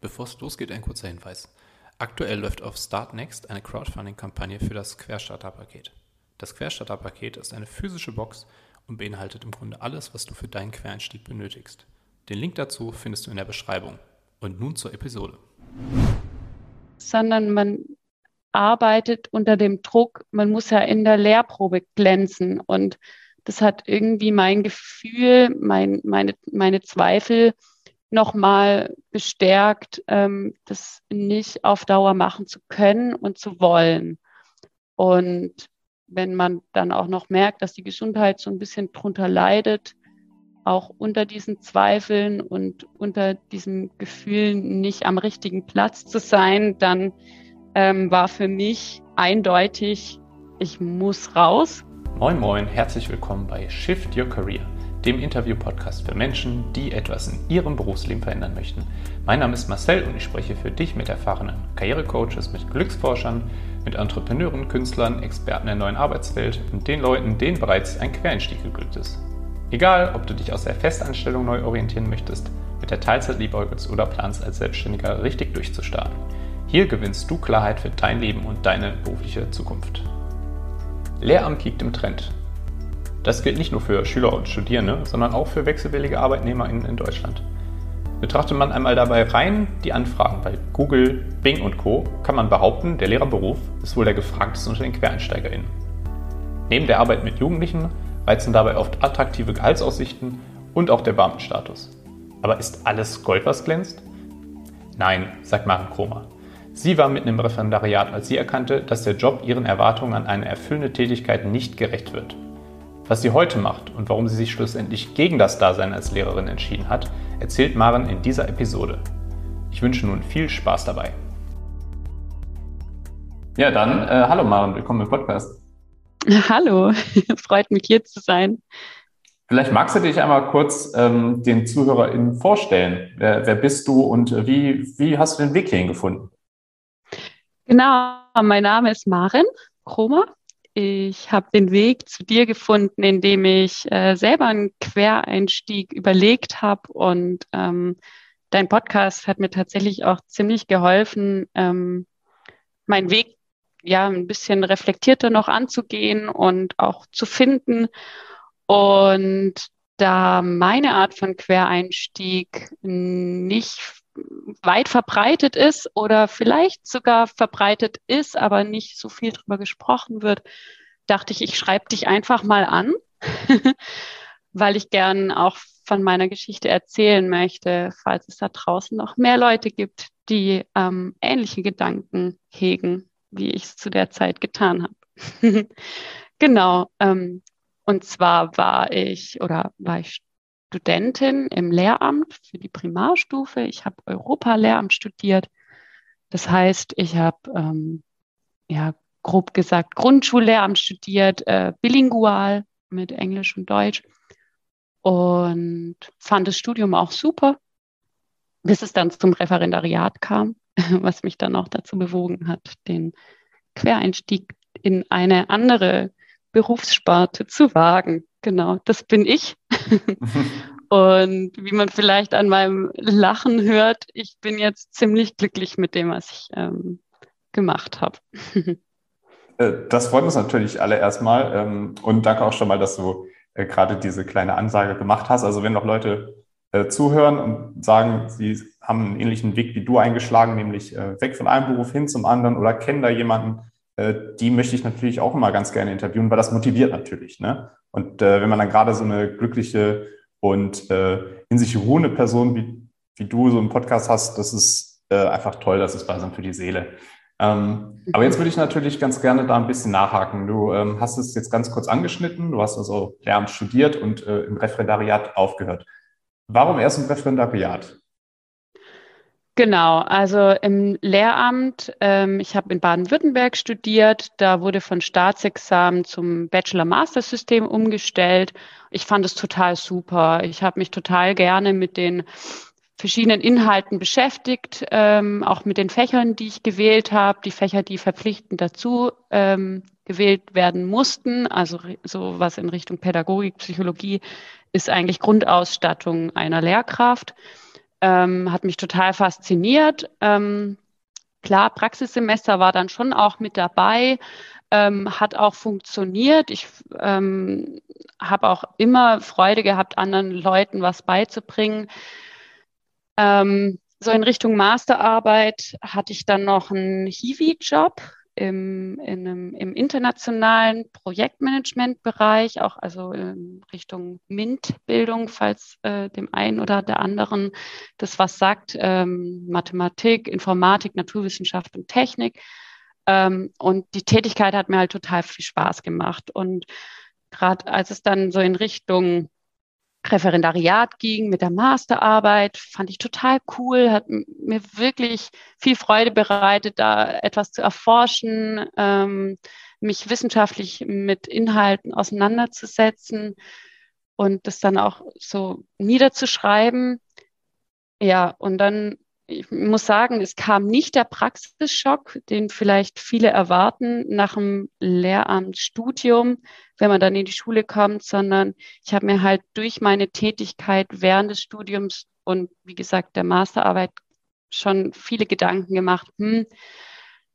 Bevor es losgeht, ein kurzer Hinweis. Aktuell läuft auf Startnext eine Crowdfunding-Kampagne für das Querstarter-Paket. Das Querstarter-Paket ist eine physische Box und beinhaltet im Grunde alles, was du für deinen Quereinstieg benötigst. Den Link dazu findest du in der Beschreibung. Und nun zur Episode. Sondern man arbeitet unter dem Druck, man muss ja in der Lehrprobe glänzen. Und das hat irgendwie mein Gefühl, mein, meine, meine Zweifel nochmal bestärkt, ähm, das nicht auf Dauer machen zu können und zu wollen. Und wenn man dann auch noch merkt, dass die Gesundheit so ein bisschen drunter leidet, auch unter diesen Zweifeln und unter diesem Gefühl, nicht am richtigen Platz zu sein, dann ähm, war für mich eindeutig, ich muss raus. Moin, moin, herzlich willkommen bei Shift Your Career dem Interview-Podcast für Menschen, die etwas in ihrem Berufsleben verändern möchten. Mein Name ist Marcel und ich spreche für dich mit erfahrenen Karrierecoaches, mit Glücksforschern, mit Entrepreneuren, Künstlern, Experten der neuen Arbeitswelt und den Leuten, denen bereits ein Quereinstieg geglückt ist. Egal, ob du dich aus der Festanstellung neu orientieren möchtest, mit der Teilzeit liebäugelst oder planst, als Selbstständiger richtig durchzustarten. Hier gewinnst du Klarheit für dein Leben und deine berufliche Zukunft. Lehramt liegt im Trend. Das gilt nicht nur für Schüler und Studierende, sondern auch für wechselwillige Arbeitnehmer in, in Deutschland. Betrachtet man einmal dabei rein die Anfragen bei Google, Bing und Co., kann man behaupten, der Lehrerberuf ist wohl der gefragteste unter den QuereinsteigerInnen. Neben der Arbeit mit Jugendlichen reizen dabei oft attraktive Gehaltsaussichten und auch der Beamtenstatus. Aber ist alles Gold, was glänzt? Nein, sagt Maren Kromer. Sie war mitten im Referendariat, als sie erkannte, dass der Job ihren Erwartungen an eine erfüllende Tätigkeit nicht gerecht wird. Was sie heute macht und warum sie sich schlussendlich gegen das Dasein als Lehrerin entschieden hat, erzählt Maren in dieser Episode. Ich wünsche nun viel Spaß dabei. Ja, dann äh, hallo Maren, willkommen im Podcast. Hallo, freut mich hier zu sein. Vielleicht magst du dich einmal kurz ähm, den ZuhörerInnen vorstellen. Wer, wer bist du und äh, wie, wie hast du den Weg hierhin gefunden? Genau, mein Name ist Maren Kromer. Ich habe den Weg zu dir gefunden, indem ich äh, selber einen Quereinstieg überlegt habe und ähm, dein Podcast hat mir tatsächlich auch ziemlich geholfen, ähm, meinen Weg ja ein bisschen reflektierter noch anzugehen und auch zu finden. Und da meine Art von Quereinstieg nicht weit verbreitet ist oder vielleicht sogar verbreitet ist, aber nicht so viel drüber gesprochen wird, dachte ich, ich schreibe dich einfach mal an, weil ich gern auch von meiner Geschichte erzählen möchte, falls es da draußen noch mehr Leute gibt, die ähm, ähnliche Gedanken hegen, wie ich es zu der Zeit getan habe. genau. Ähm, und zwar war ich oder war ich Studentin im Lehramt für die Primarstufe. Ich habe Europa-Lehramt studiert. Das heißt, ich habe, ähm, ja, grob gesagt, Grundschullehramt studiert, äh, bilingual mit Englisch und Deutsch und fand das Studium auch super, bis es dann zum Referendariat kam, was mich dann auch dazu bewogen hat, den Quereinstieg in eine andere Berufssparte zu wagen. Genau, das bin ich. Und wie man vielleicht an meinem Lachen hört, ich bin jetzt ziemlich glücklich mit dem, was ich ähm, gemacht habe. Äh, das freut uns natürlich alle erstmal. Ähm, und danke auch schon mal, dass du äh, gerade diese kleine Ansage gemacht hast. Also wenn noch Leute äh, zuhören und sagen, sie haben einen ähnlichen Weg wie du eingeschlagen, nämlich weg von einem Beruf hin zum anderen oder kennen da jemanden, die möchte ich natürlich auch immer ganz gerne interviewen, weil das motiviert natürlich. Ne? Und äh, wenn man dann gerade so eine glückliche und äh, in sich ruhende Person wie, wie du so einen Podcast hast, das ist äh, einfach toll, das ist balsam für die Seele. Ähm, aber jetzt würde ich natürlich ganz gerne da ein bisschen nachhaken. Du ähm, hast es jetzt ganz kurz angeschnitten, du hast also Lehramt studiert und äh, im Referendariat aufgehört. Warum erst im Referendariat? Genau, also im Lehramt, ähm, ich habe in Baden-Württemberg studiert, da wurde von Staatsexamen zum Bachelor-Master-System umgestellt. Ich fand es total super. Ich habe mich total gerne mit den verschiedenen Inhalten beschäftigt, ähm, auch mit den Fächern, die ich gewählt habe, die Fächer, die verpflichtend dazu ähm, gewählt werden mussten, also so was in Richtung Pädagogik, Psychologie, ist eigentlich Grundausstattung einer Lehrkraft. Ähm, hat mich total fasziniert. Ähm, klar, Praxissemester war dann schon auch mit dabei, ähm, hat auch funktioniert. Ich ähm, habe auch immer Freude gehabt, anderen Leuten was beizubringen. Ähm, so in Richtung Masterarbeit hatte ich dann noch einen Hiwi-Job im, in einem, im internationalen Projektmanagement-Bereich, auch also in Richtung MINT-Bildung, falls äh, dem einen oder der anderen das was sagt, ähm, Mathematik, Informatik, Naturwissenschaft und Technik. Ähm, und die Tätigkeit hat mir halt total viel Spaß gemacht. Und gerade als es dann so in Richtung Referendariat ging mit der Masterarbeit, fand ich total cool, hat mir wirklich viel Freude bereitet, da etwas zu erforschen, ähm, mich wissenschaftlich mit Inhalten auseinanderzusetzen und das dann auch so niederzuschreiben. Ja, und dann ich muss sagen, es kam nicht der Praxisschock, den vielleicht viele erwarten nach dem Lehramtsstudium, wenn man dann in die Schule kommt, sondern ich habe mir halt durch meine Tätigkeit während des Studiums und wie gesagt der Masterarbeit schon viele Gedanken gemacht. Hm,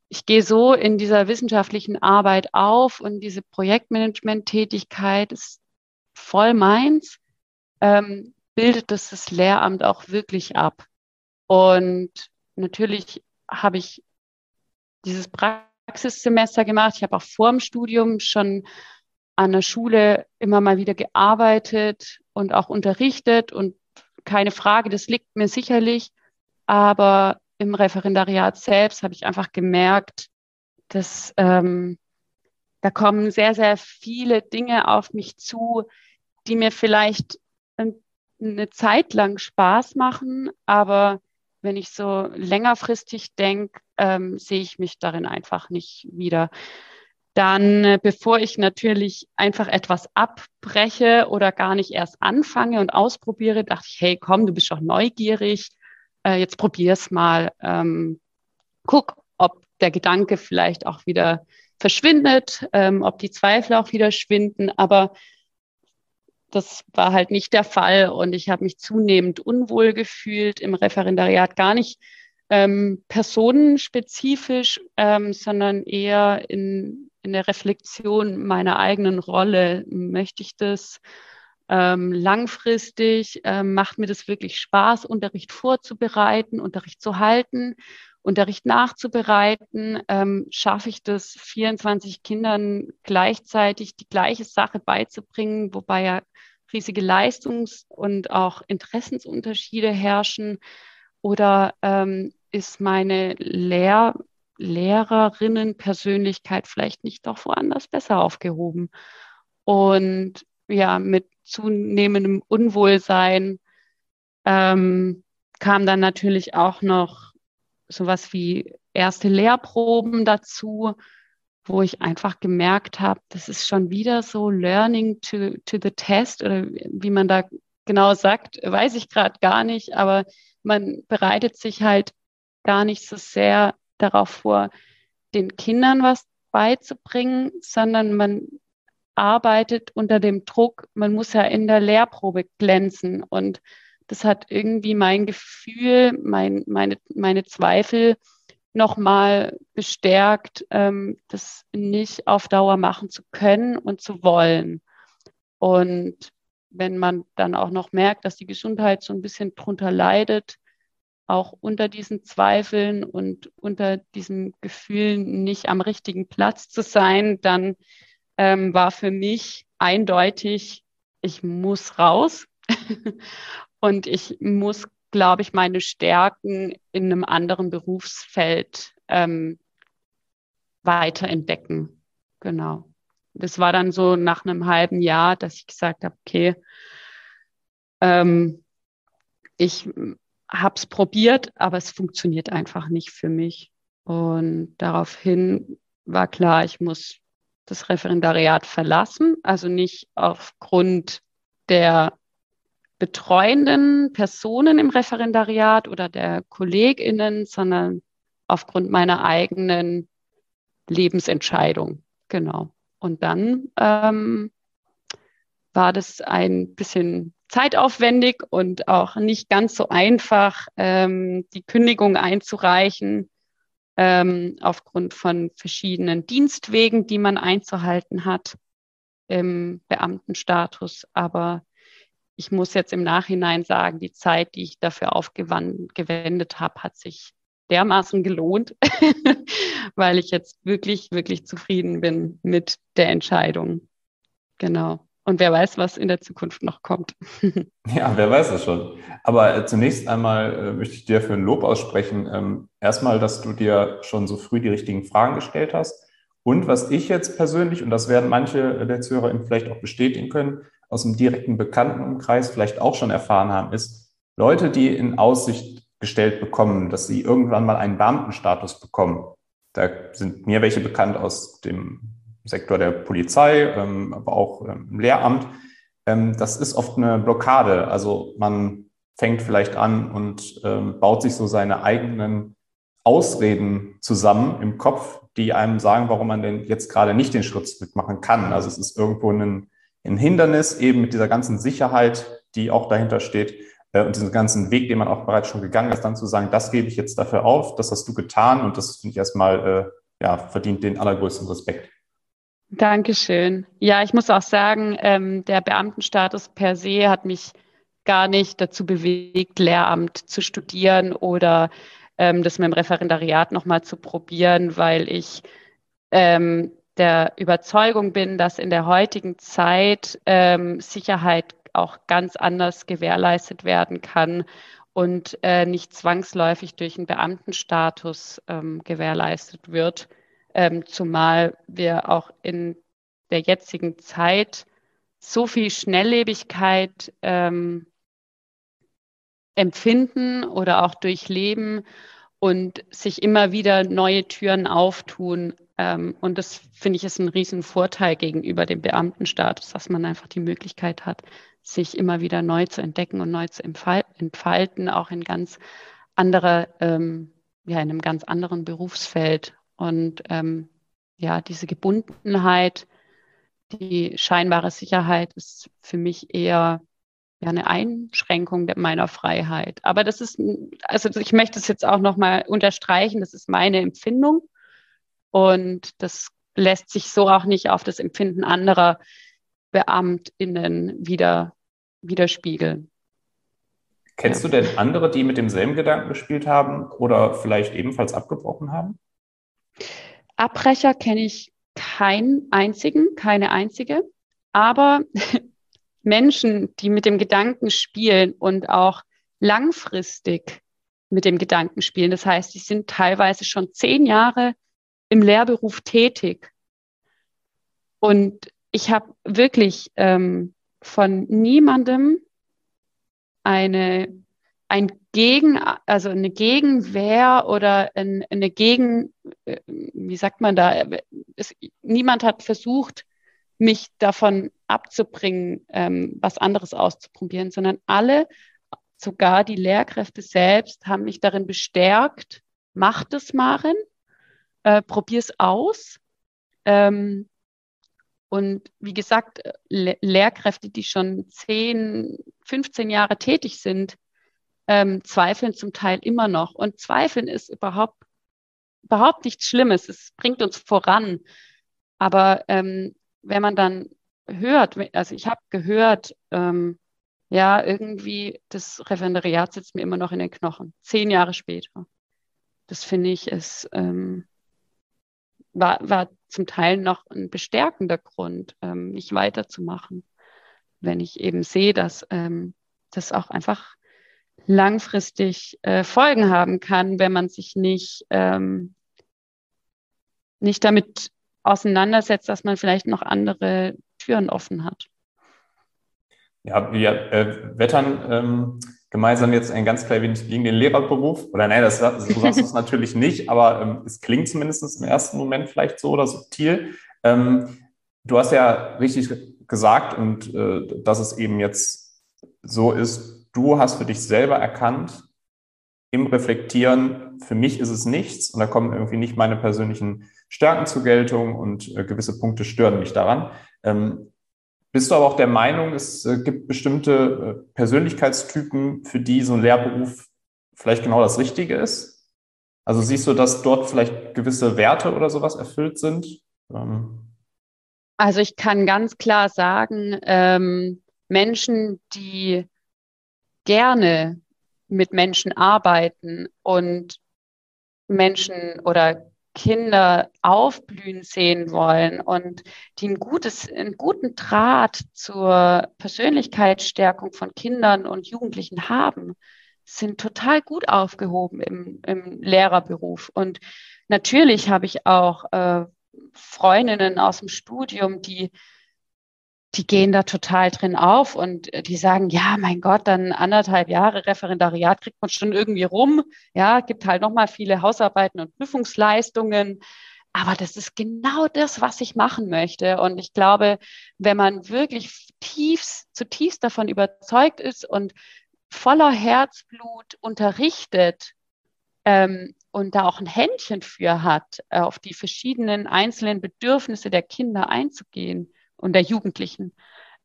ich gehe so in dieser wissenschaftlichen Arbeit auf und diese Projektmanagement-Tätigkeit ist voll meins. Ähm, bildet das das Lehramt auch wirklich ab? Und natürlich habe ich dieses Praxissemester gemacht. Ich habe auch vor dem Studium schon an der Schule immer mal wieder gearbeitet und auch unterrichtet und keine Frage, das liegt mir sicherlich. Aber im Referendariat selbst habe ich einfach gemerkt, dass ähm, da kommen sehr, sehr viele Dinge auf mich zu, die mir vielleicht eine Zeit lang Spaß machen, aber wenn ich so längerfristig denke, ähm, sehe ich mich darin einfach nicht wieder. Dann, äh, bevor ich natürlich einfach etwas abbreche oder gar nicht erst anfange und ausprobiere, dachte ich, hey, komm, du bist doch neugierig, äh, jetzt probier's mal. Ähm, guck, ob der Gedanke vielleicht auch wieder verschwindet, ähm, ob die Zweifel auch wieder schwinden. Aber das war halt nicht der Fall und ich habe mich zunehmend unwohl gefühlt im Referendariat, gar nicht ähm, personenspezifisch, ähm, sondern eher in, in der Reflexion meiner eigenen Rolle. Möchte ich das ähm, langfristig? Ähm, macht mir das wirklich Spaß, Unterricht vorzubereiten, Unterricht zu halten? Unterricht nachzubereiten, ähm, schaffe ich das 24 Kindern gleichzeitig die gleiche Sache beizubringen, wobei ja riesige Leistungs- und auch Interessensunterschiede herrschen? Oder ähm, ist meine Lehr Lehrerinnenpersönlichkeit vielleicht nicht doch woanders besser aufgehoben? Und ja, mit zunehmendem Unwohlsein ähm, kam dann natürlich auch noch sowas wie erste Lehrproben dazu, wo ich einfach gemerkt habe, das ist schon wieder so Learning to, to the Test oder wie man da genau sagt, weiß ich gerade gar nicht, aber man bereitet sich halt gar nicht so sehr darauf vor, den Kindern was beizubringen, sondern man arbeitet unter dem Druck, man muss ja in der Lehrprobe glänzen und das hat irgendwie mein Gefühl, mein, meine, meine Zweifel nochmal bestärkt, ähm, das nicht auf Dauer machen zu können und zu wollen. Und wenn man dann auch noch merkt, dass die Gesundheit so ein bisschen drunter leidet, auch unter diesen Zweifeln und unter diesen Gefühlen nicht am richtigen Platz zu sein, dann ähm, war für mich eindeutig, ich muss raus und ich muss glaube ich, meine Stärken in einem anderen Berufsfeld ähm, weiterentdecken. Genau. Das war dann so nach einem halben Jahr, dass ich gesagt habe, okay, ähm, ich habe es probiert, aber es funktioniert einfach nicht für mich. Und daraufhin war klar, ich muss das Referendariat verlassen, also nicht aufgrund der betreuenden Personen im Referendariat oder der KollegInnen, sondern aufgrund meiner eigenen Lebensentscheidung. Genau. Und dann ähm, war das ein bisschen zeitaufwendig und auch nicht ganz so einfach, ähm, die Kündigung einzureichen, ähm, aufgrund von verschiedenen Dienstwegen, die man einzuhalten hat im Beamtenstatus. Aber ich muss jetzt im Nachhinein sagen, die Zeit, die ich dafür aufgewendet habe, hat sich dermaßen gelohnt, weil ich jetzt wirklich, wirklich zufrieden bin mit der Entscheidung. Genau. Und wer weiß, was in der Zukunft noch kommt. ja, wer weiß es schon. Aber äh, zunächst einmal äh, möchte ich dir für ein Lob aussprechen. Ähm, erstmal, dass du dir schon so früh die richtigen Fragen gestellt hast. Und was ich jetzt persönlich, und das werden manche der ZuhörerInnen vielleicht auch bestätigen können, aus dem direkten Bekanntenumkreis vielleicht auch schon erfahren haben, ist, Leute, die in Aussicht gestellt bekommen, dass sie irgendwann mal einen Beamtenstatus bekommen. Da sind mir welche bekannt aus dem Sektor der Polizei, ähm, aber auch ähm, im Lehramt. Ähm, das ist oft eine Blockade. Also man fängt vielleicht an und baut sich so seine eigenen Ausreden zusammen im Kopf, die einem sagen, warum man denn jetzt gerade nicht den Schritt mitmachen kann. Also es ist irgendwo ein, ein Hindernis eben mit dieser ganzen Sicherheit, die auch dahinter steht äh, und diesen ganzen Weg, den man auch bereits schon gegangen ist, dann zu sagen, das gebe ich jetzt dafür auf, das hast du getan und das finde ich erstmal, äh, ja, verdient den allergrößten Respekt. Dankeschön. Ja, ich muss auch sagen, ähm, der Beamtenstatus per se hat mich gar nicht dazu bewegt, Lehramt zu studieren oder ähm, das mit dem Referendariat nochmal zu probieren, weil ich ähm, der Überzeugung bin, dass in der heutigen Zeit ähm, Sicherheit auch ganz anders gewährleistet werden kann und äh, nicht zwangsläufig durch einen Beamtenstatus ähm, gewährleistet wird ähm, zumal wir auch in der jetzigen Zeit so viel Schnelllebigkeit ähm, empfinden oder auch durchleben und sich immer wieder neue Türen auftun. Ähm, und das finde ich ist ein Riesenvorteil gegenüber dem Beamtenstatus, dass man einfach die Möglichkeit hat, sich immer wieder neu zu entdecken und neu zu entfalten, auch in ganz anderer, ähm, ja, in einem ganz anderen Berufsfeld. Und ähm, ja, diese Gebundenheit, die scheinbare Sicherheit ist für mich eher ja, eine Einschränkung meiner Freiheit. Aber das ist, also ich möchte es jetzt auch nochmal unterstreichen, das ist meine Empfindung. Und das lässt sich so auch nicht auf das Empfinden anderer BeamtInnen wieder, widerspiegeln. Kennst du denn andere, die mit demselben Gedanken gespielt haben oder vielleicht ebenfalls abgebrochen haben? Abbrecher kenne ich keinen einzigen, keine einzige. Aber Menschen, die mit dem Gedanken spielen und auch langfristig mit dem Gedanken spielen, das heißt, sie sind teilweise schon zehn Jahre im Lehrberuf tätig. Und ich habe wirklich ähm, von niemandem eine ein Gegen, also eine Gegenwehr oder ein, eine Gegen, äh, wie sagt man da, es, niemand hat versucht, mich davon abzubringen, ähm, was anderes auszuprobieren, sondern alle, sogar die Lehrkräfte selbst, haben mich darin bestärkt, mach das, Maren, äh, es aus. Ähm, und wie gesagt, Le Lehrkräfte, die schon 10, 15 Jahre tätig sind, ähm, zweifeln zum Teil immer noch. Und zweifeln ist überhaupt, überhaupt nichts Schlimmes. Es bringt uns voran. Aber ähm, wenn man dann hört, also ich habe gehört, ähm, ja, irgendwie das Referendariat sitzt mir immer noch in den Knochen, zehn Jahre später. Das finde ich ist, ähm, war, war zum Teil noch ein bestärkender Grund, ähm, mich weiterzumachen, wenn ich eben sehe, dass ähm, das auch einfach langfristig äh, Folgen haben kann, wenn man sich nicht, ähm, nicht damit auseinandersetzt, dass man vielleicht noch andere Türen offen hat. Ja, wir äh, wettern ähm, gemeinsam jetzt ein ganz klein wenig gegen den Lehrerberuf. Oder nein, das, so sagst du es natürlich nicht, aber ähm, es klingt zumindest im ersten Moment vielleicht so oder subtil. Ähm, du hast ja richtig gesagt und äh, dass es eben jetzt so ist, du hast für dich selber erkannt, im Reflektieren, für mich ist es nichts und da kommen irgendwie nicht meine persönlichen Stärken zur Geltung und äh, gewisse Punkte stören mich daran. Ähm, Bist du aber auch der Meinung, es äh, gibt bestimmte äh, Persönlichkeitstypen, für die so ein Lehrberuf vielleicht genau das Richtige ist? Also siehst du, dass dort vielleicht gewisse Werte oder sowas erfüllt sind? Ähm, also ich kann ganz klar sagen, ähm, Menschen, die gerne mit Menschen arbeiten und Menschen oder Kinder aufblühen sehen wollen und die ein gutes, einen guten Draht zur Persönlichkeitsstärkung von Kindern und Jugendlichen haben, sind total gut aufgehoben im, im Lehrerberuf. Und natürlich habe ich auch äh, Freundinnen aus dem Studium, die die gehen da total drin auf und die sagen, ja, mein Gott, dann anderthalb Jahre Referendariat kriegt man schon irgendwie rum. Ja, gibt halt nochmal viele Hausarbeiten und Prüfungsleistungen. Aber das ist genau das, was ich machen möchte. Und ich glaube, wenn man wirklich tiefst, zutiefst davon überzeugt ist und voller Herzblut unterrichtet ähm, und da auch ein Händchen für hat, äh, auf die verschiedenen einzelnen Bedürfnisse der Kinder einzugehen, und der Jugendlichen,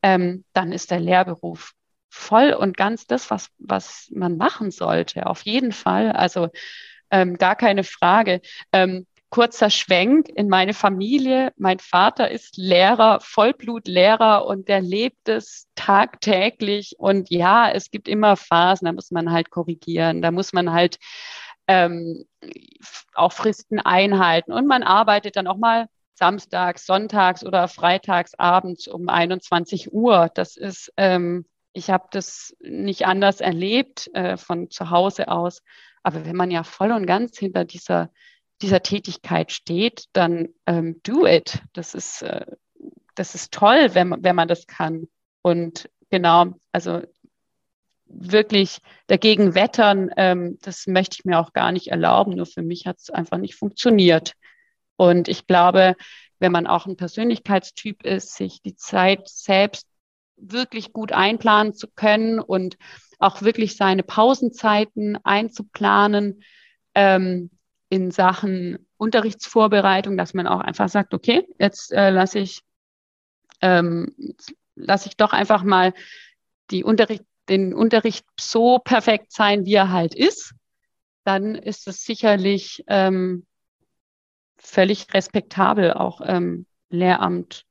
ähm, dann ist der Lehrberuf voll und ganz das, was, was man machen sollte, auf jeden Fall. Also ähm, gar keine Frage. Ähm, kurzer Schwenk in meine Familie. Mein Vater ist Lehrer, Vollblutlehrer und der lebt es tagtäglich. Und ja, es gibt immer Phasen, da muss man halt korrigieren, da muss man halt ähm, auch Fristen einhalten und man arbeitet dann auch mal samstags, sonntags oder freitags abends um 21 Uhr. Das ist, ähm, ich habe das nicht anders erlebt äh, von zu Hause aus. Aber wenn man ja voll und ganz hinter dieser, dieser Tätigkeit steht, dann ähm, do it. Das ist, äh, das ist toll, wenn, wenn man das kann. Und genau, also wirklich dagegen wettern, ähm, das möchte ich mir auch gar nicht erlauben. Nur für mich hat es einfach nicht funktioniert. Und ich glaube, wenn man auch ein Persönlichkeitstyp ist, sich die Zeit selbst wirklich gut einplanen zu können und auch wirklich seine Pausenzeiten einzuplanen ähm, in Sachen Unterrichtsvorbereitung, dass man auch einfach sagt, okay, jetzt äh, lasse ich, ähm, lasse ich doch einfach mal die Unterricht, den Unterricht so perfekt sein, wie er halt ist, dann ist es sicherlich ähm, völlig respektabel, auch ähm, Lehramt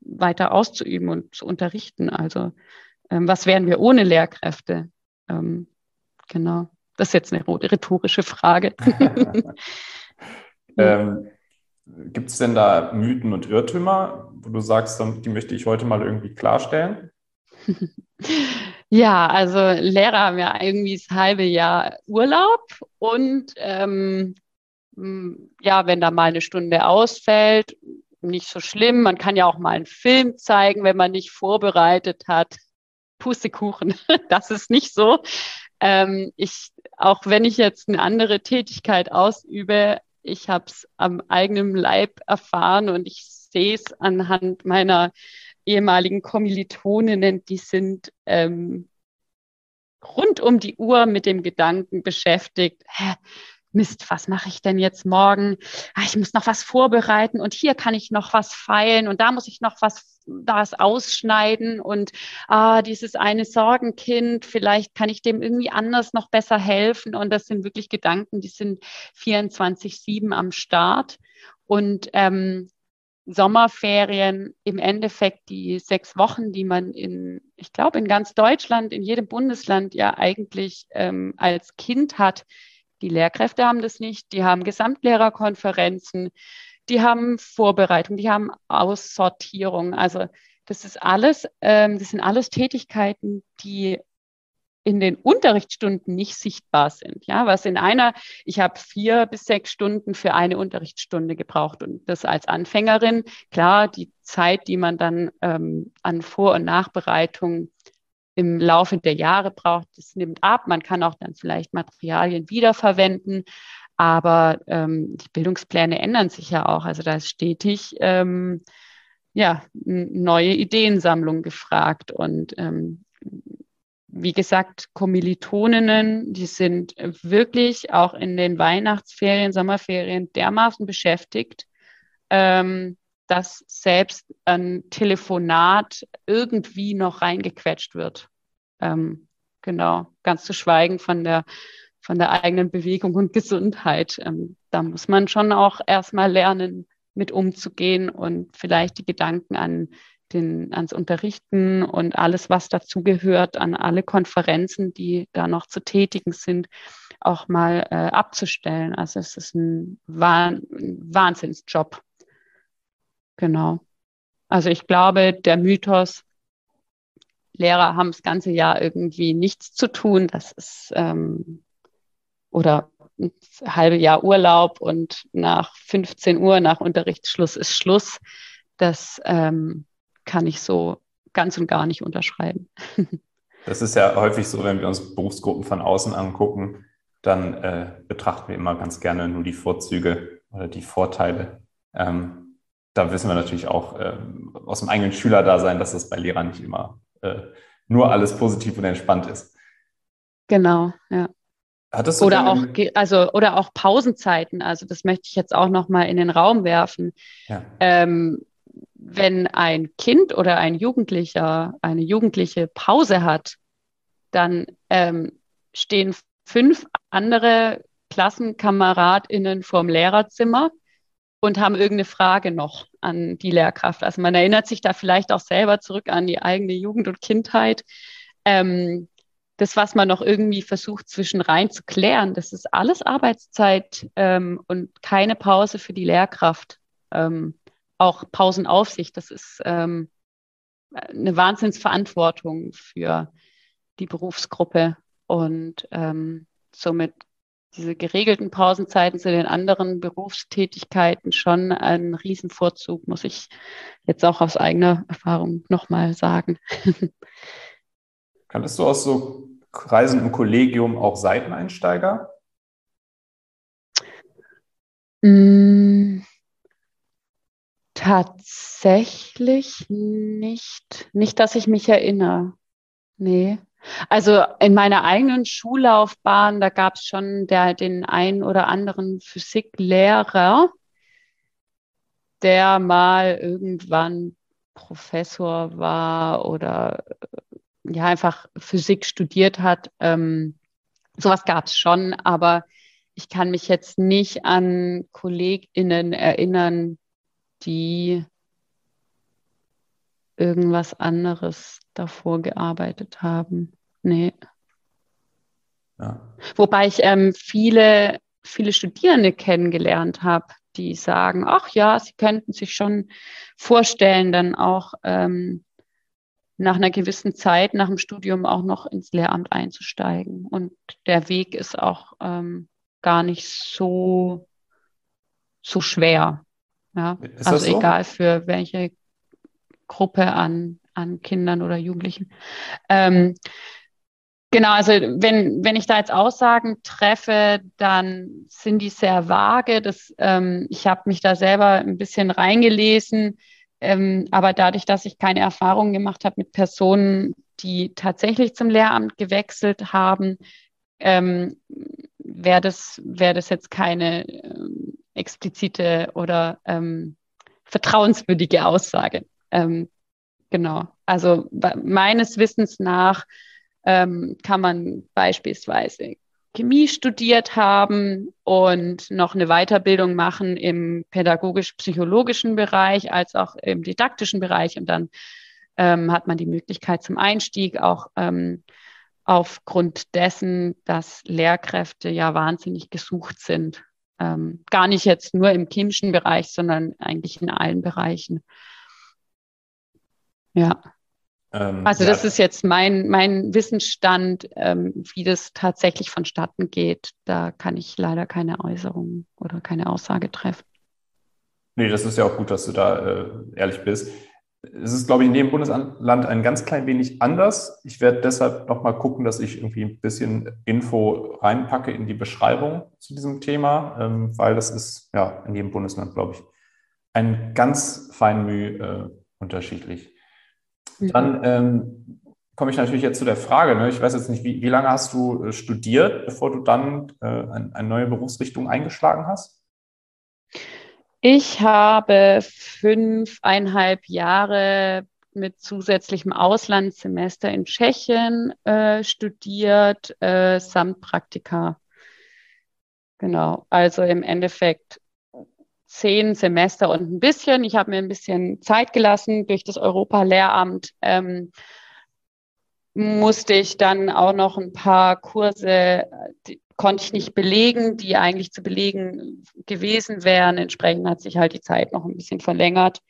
weiter auszuüben und zu unterrichten. Also ähm, was wären wir ohne Lehrkräfte? Ähm, genau. Das ist jetzt eine rhetorische Frage. ähm, Gibt es denn da Mythen und Irrtümer, wo du sagst, die möchte ich heute mal irgendwie klarstellen? Ja, also Lehrer haben ja irgendwie das halbe Jahr Urlaub und ähm, hm, ja, wenn da mal eine Stunde ausfällt, nicht so schlimm. Man kann ja auch mal einen Film zeigen, wenn man nicht vorbereitet hat. Pustekuchen, das ist nicht so. Ähm, ich, auch wenn ich jetzt eine andere Tätigkeit ausübe, ich habe es am eigenen Leib erfahren und ich sehe es anhand meiner ehemaligen Kommilitoninnen, die sind ähm, rund um die Uhr mit dem Gedanken beschäftigt, hä, Mist, was mache ich denn jetzt morgen? Ah, ich muss noch was vorbereiten und hier kann ich noch was feilen und da muss ich noch was das ausschneiden und ah, dieses eine Sorgenkind, vielleicht kann ich dem irgendwie anders noch besser helfen. Und das sind wirklich Gedanken, die sind 24-7 am Start. Und ähm, Sommerferien im Endeffekt die sechs Wochen, die man in, ich glaube, in ganz Deutschland, in jedem Bundesland ja eigentlich ähm, als Kind hat, die Lehrkräfte haben das nicht, die haben Gesamtlehrerkonferenzen, die haben Vorbereitung, die haben Aussortierung. Also das ist alles, ähm, das sind alles Tätigkeiten, die in den Unterrichtsstunden nicht sichtbar sind. Ja, was in einer, ich habe vier bis sechs Stunden für eine Unterrichtsstunde gebraucht und das als Anfängerin. Klar, die Zeit, die man dann ähm, an Vor- und Nachbereitung im Laufe der Jahre braucht, das nimmt ab. Man kann auch dann vielleicht Materialien wiederverwenden, aber ähm, die Bildungspläne ändern sich ja auch. Also da ist stetig ähm, ja, neue Ideensammlung gefragt. Und ähm, wie gesagt, Kommilitoninnen, die sind wirklich auch in den Weihnachtsferien, Sommerferien dermaßen beschäftigt, ähm, dass selbst ein Telefonat irgendwie noch reingequetscht wird. Ähm, genau, ganz zu schweigen von der, von der eigenen Bewegung und Gesundheit. Ähm, da muss man schon auch erstmal lernen, mit umzugehen und vielleicht die Gedanken an den, ans Unterrichten und alles, was dazugehört, an alle Konferenzen, die da noch zu tätigen sind, auch mal äh, abzustellen. Also es ist ein, ein Wahnsinnsjob. Genau. Also ich glaube, der Mythos, Lehrer haben das ganze Jahr irgendwie nichts zu tun, das ist ähm, oder ein halbe Jahr Urlaub und nach 15 Uhr nach Unterrichtsschluss ist Schluss. Das ähm, kann ich so ganz und gar nicht unterschreiben. Das ist ja häufig so, wenn wir uns Berufsgruppen von außen angucken, dann äh, betrachten wir immer ganz gerne nur die Vorzüge oder die Vorteile. Ähm, da wissen wir natürlich auch äh, aus dem eigenen Schülerdasein, dass das bei Lehrern nicht immer äh, nur alles positiv und entspannt ist. Genau, ja. oder auch also oder auch Pausenzeiten. Also das möchte ich jetzt auch noch mal in den Raum werfen. Ja. Ähm, wenn ein Kind oder ein Jugendlicher eine jugendliche Pause hat, dann ähm, stehen fünf andere KlassenkameradInnen vorm Lehrerzimmer und haben irgendeine Frage noch an die Lehrkraft. Also man erinnert sich da vielleicht auch selber zurück an die eigene Jugend und Kindheit. Ähm, das, was man noch irgendwie versucht zwischen rein zu klären, das ist alles Arbeitszeit ähm, und keine Pause für die Lehrkraft. Ähm, auch Pausenaufsicht, das ist ähm, eine Wahnsinnsverantwortung für die Berufsgruppe und ähm, somit diese geregelten Pausenzeiten zu den anderen Berufstätigkeiten schon ein Riesenvorzug, muss ich jetzt auch aus eigener Erfahrung nochmal sagen. Kanntest du aus so Kreisen im Kollegium auch Seiteneinsteiger? Mm, tatsächlich nicht. Nicht, dass ich mich erinnere. Nee. Also in meiner eigenen Schullaufbahn, da gab es schon der, den einen oder anderen Physiklehrer, der mal irgendwann Professor war oder ja einfach Physik studiert hat. Ähm, sowas gab es schon, aber ich kann mich jetzt nicht an KollegInnen erinnern, die irgendwas anderes davor gearbeitet haben. Nee. Ja. Wobei ich ähm, viele, viele Studierende kennengelernt habe, die sagen, ach ja, sie könnten sich schon vorstellen, dann auch ähm, nach einer gewissen Zeit, nach dem Studium auch noch ins Lehramt einzusteigen. Und der Weg ist auch ähm, gar nicht so, so schwer. Ja? also so? egal für welche Gruppe an, an Kindern oder Jugendlichen. Ähm, genau, also wenn, wenn ich da jetzt Aussagen treffe, dann sind die sehr vage. Das, ähm, ich habe mich da selber ein bisschen reingelesen, ähm, aber dadurch, dass ich keine Erfahrung gemacht habe mit Personen, die tatsächlich zum Lehramt gewechselt haben, ähm, wäre das, wär das jetzt keine ähm, explizite oder ähm, vertrauenswürdige Aussage. Ähm, genau. Also meines Wissens nach ähm, kann man beispielsweise Chemie studiert haben und noch eine Weiterbildung machen im pädagogisch-psychologischen Bereich als auch im didaktischen Bereich. Und dann ähm, hat man die Möglichkeit zum Einstieg auch ähm, aufgrund dessen, dass Lehrkräfte ja wahnsinnig gesucht sind. Ähm, gar nicht jetzt nur im chemischen Bereich, sondern eigentlich in allen Bereichen. Ja. Ähm, also das ja. ist jetzt mein, mein Wissensstand, ähm, wie das tatsächlich vonstatten geht. Da kann ich leider keine Äußerung oder keine Aussage treffen. Nee, das ist ja auch gut, dass du da äh, ehrlich bist. Es ist, glaube ich, in jedem Bundesland ein ganz klein wenig anders. Ich werde deshalb nochmal gucken, dass ich irgendwie ein bisschen Info reinpacke in die Beschreibung zu diesem Thema, ähm, weil das ist ja in jedem Bundesland, glaube ich, ein ganz fein Mühe äh, unterschiedlich. Dann mhm. ähm, komme ich natürlich jetzt zu der Frage, ne? ich weiß jetzt nicht, wie, wie lange hast du äh, studiert, bevor du dann äh, eine, eine neue Berufsrichtung eingeschlagen hast? Ich habe fünfeinhalb Jahre mit zusätzlichem Auslandssemester in Tschechien äh, studiert, äh, samt Praktika. Genau, also im Endeffekt zehn Semester und ein bisschen. Ich habe mir ein bisschen Zeit gelassen durch das Europa-Lehramt. Ähm, musste ich dann auch noch ein paar Kurse, die konnte ich nicht belegen, die eigentlich zu belegen gewesen wären. Entsprechend hat sich halt die Zeit noch ein bisschen verlängert.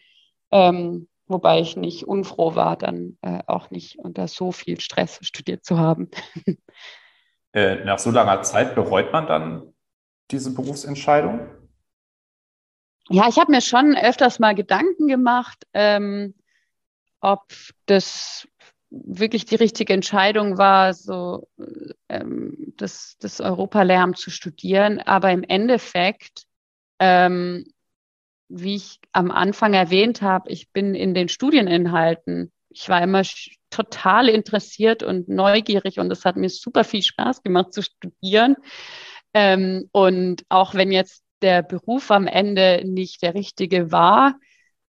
Ähm, wobei ich nicht unfroh war, dann äh, auch nicht unter so viel Stress studiert zu haben. Äh, nach so langer Zeit bereut man dann diese Berufsentscheidung? Ja, ich habe mir schon öfters mal Gedanken gemacht, ähm, ob das wirklich die richtige Entscheidung war, so ähm, das, das Europalehramt zu studieren. Aber im Endeffekt, ähm, wie ich am Anfang erwähnt habe, ich bin in den Studieninhalten, ich war immer total interessiert und neugierig und es hat mir super viel Spaß gemacht zu studieren. Ähm, und auch wenn jetzt der Beruf am Ende nicht der richtige war,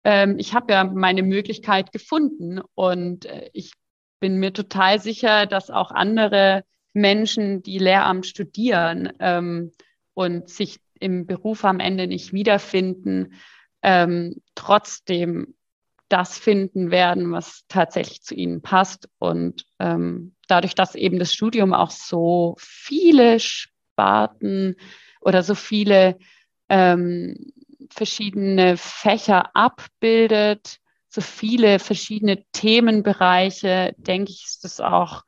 ähm, ich habe ja meine Möglichkeit gefunden und äh, ich bin mir total sicher, dass auch andere Menschen, die Lehramt studieren ähm, und sich im Beruf am Ende nicht wiederfinden, ähm, trotzdem das finden werden, was tatsächlich zu ihnen passt. Und ähm, dadurch, dass eben das Studium auch so viele Sparten oder so viele ähm, verschiedene Fächer abbildet, so viele verschiedene Themenbereiche, denke ich, ist das auch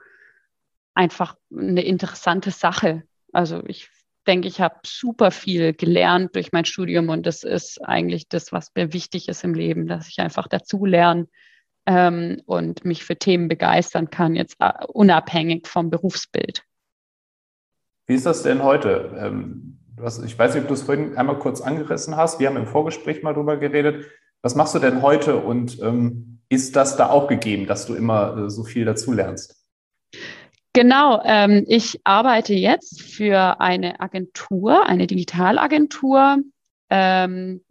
einfach eine interessante Sache. Also ich denke, ich habe super viel gelernt durch mein Studium und das ist eigentlich das, was mir wichtig ist im Leben, dass ich einfach dazu lerne ähm, und mich für Themen begeistern kann, jetzt uh, unabhängig vom Berufsbild. Wie ist das denn heute? Ähm, hast, ich weiß nicht, ob du es vorhin einmal kurz angerissen hast. Wir haben im Vorgespräch mal drüber geredet. Was machst du denn heute und ähm, ist das da auch gegeben, dass du immer äh, so viel dazulernst? Genau, ähm, ich arbeite jetzt für eine Agentur, eine Digitalagentur ähm,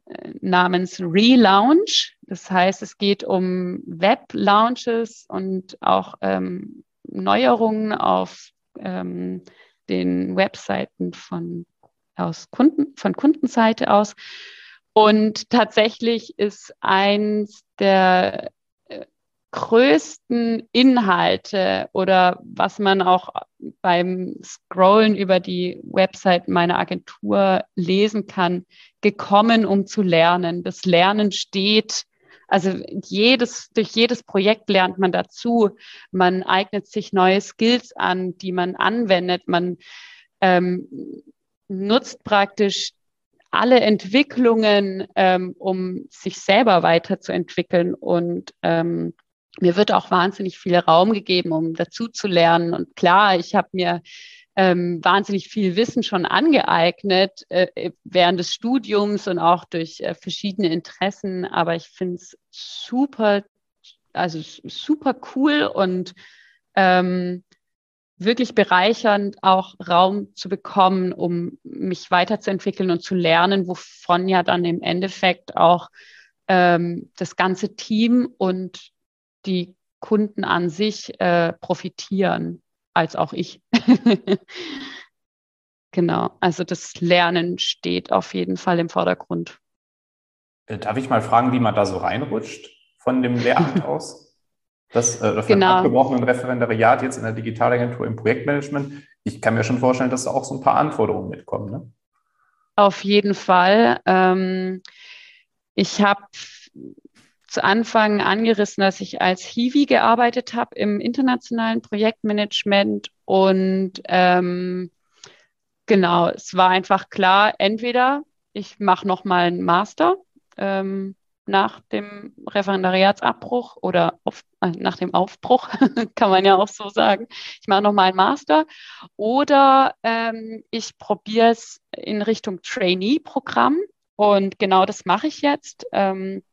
namens Relaunch. Das heißt, es geht um Web-Launches und auch ähm, Neuerungen auf ähm, den Webseiten von, aus Kunden, von Kundenseite aus. Und tatsächlich ist eins der äh, größten Inhalte oder was man auch beim Scrollen über die Website meiner Agentur lesen kann, gekommen, um zu lernen. Das Lernen steht, also jedes, durch jedes Projekt lernt man dazu. Man eignet sich neue Skills an, die man anwendet. Man ähm, nutzt praktisch alle Entwicklungen, ähm, um sich selber weiterzuentwickeln. Und ähm, mir wird auch wahnsinnig viel Raum gegeben, um dazu zu lernen. Und klar, ich habe mir ähm, wahnsinnig viel Wissen schon angeeignet äh, während des Studiums und auch durch äh, verschiedene Interessen. Aber ich finde es super, also super cool und ähm, wirklich bereichernd, auch Raum zu bekommen, um mich weiterzuentwickeln und zu lernen, wovon ja dann im Endeffekt auch ähm, das ganze Team und die Kunden an sich äh, profitieren, als auch ich. genau, also das Lernen steht auf jeden Fall im Vordergrund. Äh, darf ich mal fragen, wie man da so reinrutscht von dem Lehramt aus? Das äh, für genau. abgebrochenen Referendariat jetzt in der Digitalagentur im Projektmanagement. Ich kann mir schon vorstellen, dass da auch so ein paar Anforderungen mitkommen. Ne? Auf jeden Fall. Ähm, ich habe zu Anfang angerissen, dass ich als Hiwi gearbeitet habe im internationalen Projektmanagement und ähm, genau, es war einfach klar, entweder ich mache noch mal einen Master ähm, nach dem Referendariatsabbruch oder auf, äh, nach dem Aufbruch, kann man ja auch so sagen. Ich mache nochmal einen Master oder ähm, ich probiere es in Richtung Trainee-Programm und genau das mache ich jetzt. Ähm,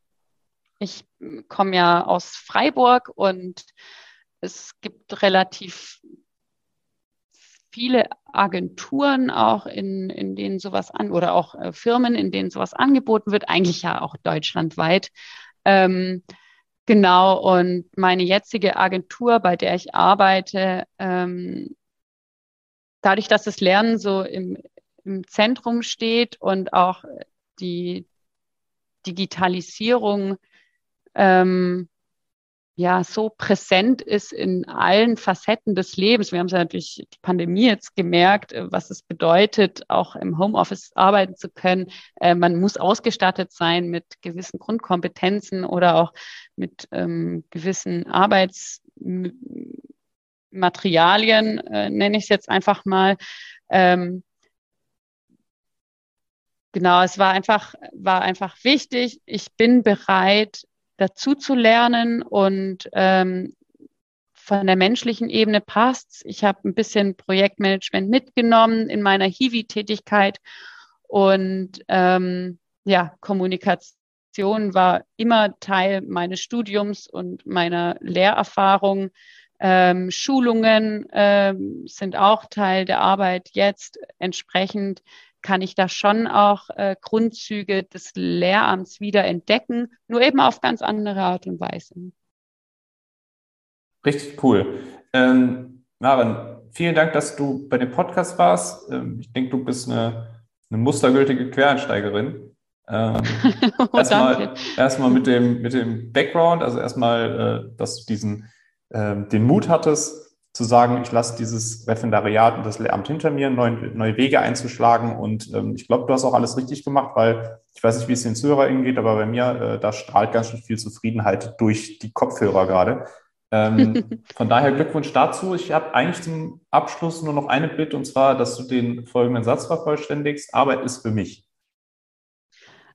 ich komme ja aus Freiburg und es gibt relativ viele Agenturen auch, in, in denen sowas an oder auch äh, Firmen, in denen sowas angeboten wird, eigentlich ja auch deutschlandweit. Ähm, genau, und meine jetzige Agentur, bei der ich arbeite, ähm, dadurch, dass das Lernen so im, im Zentrum steht und auch die Digitalisierung ähm, ja so präsent ist in allen Facetten des Lebens. Wir haben es ja natürlich die Pandemie jetzt gemerkt, äh, was es bedeutet, auch im Homeoffice arbeiten zu können. Äh, man muss ausgestattet sein mit gewissen Grundkompetenzen oder auch mit ähm, gewissen Arbeitsmaterialien, äh, nenne ich es jetzt einfach mal. Ähm, genau, es war einfach, war einfach wichtig. Ich bin bereit, dazu zu lernen und ähm, von der menschlichen Ebene passt. Ich habe ein bisschen Projektmanagement mitgenommen in meiner Hiwi-Tätigkeit und ähm, ja, Kommunikation war immer Teil meines Studiums und meiner Lehrerfahrung. Ähm, Schulungen ähm, sind auch Teil der Arbeit jetzt. Entsprechend kann ich da schon auch äh, Grundzüge des Lehramts wieder entdecken, nur eben auf ganz andere Art und Weise. Richtig cool. Ähm, Maren, vielen Dank, dass du bei dem Podcast warst. Ähm, ich denke, du bist eine, eine mustergültige Quereinsteigerin. Ähm, oh, erstmal, erstmal mit dem, mit dem Background, also erstmal, äh, dass du diesen, äh, den Mut hattest, zu sagen, ich lasse dieses Referendariat und das Lehramt hinter mir, neue, neue Wege einzuschlagen. Und ähm, ich glaube, du hast auch alles richtig gemacht, weil ich weiß nicht, wie es den ZuhörerInnen geht, aber bei mir, äh, da strahlt ganz schön viel Zufriedenheit durch die Kopfhörer gerade. Ähm, von daher Glückwunsch dazu. Ich habe eigentlich zum Abschluss nur noch eine Bitte, und zwar, dass du den folgenden Satz vervollständigst. Arbeit ist für mich.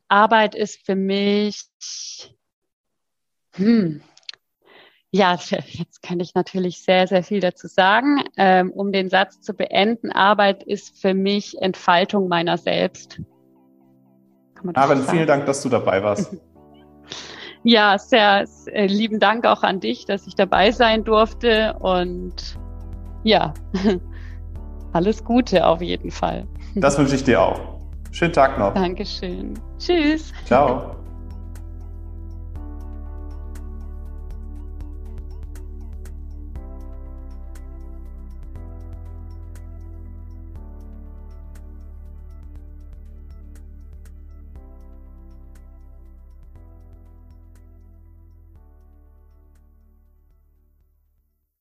Arbeit ist für mich. Hm, ja, jetzt kann ich natürlich sehr, sehr viel dazu sagen. Ähm, um den Satz zu beenden, Arbeit ist für mich Entfaltung meiner selbst. Aaron, vielen Dank, dass du dabei warst. Ja, sehr äh, lieben Dank auch an dich, dass ich dabei sein durfte und ja, alles Gute auf jeden Fall. Das wünsche ich dir auch. Schönen Tag noch. Dankeschön. Tschüss. Ciao.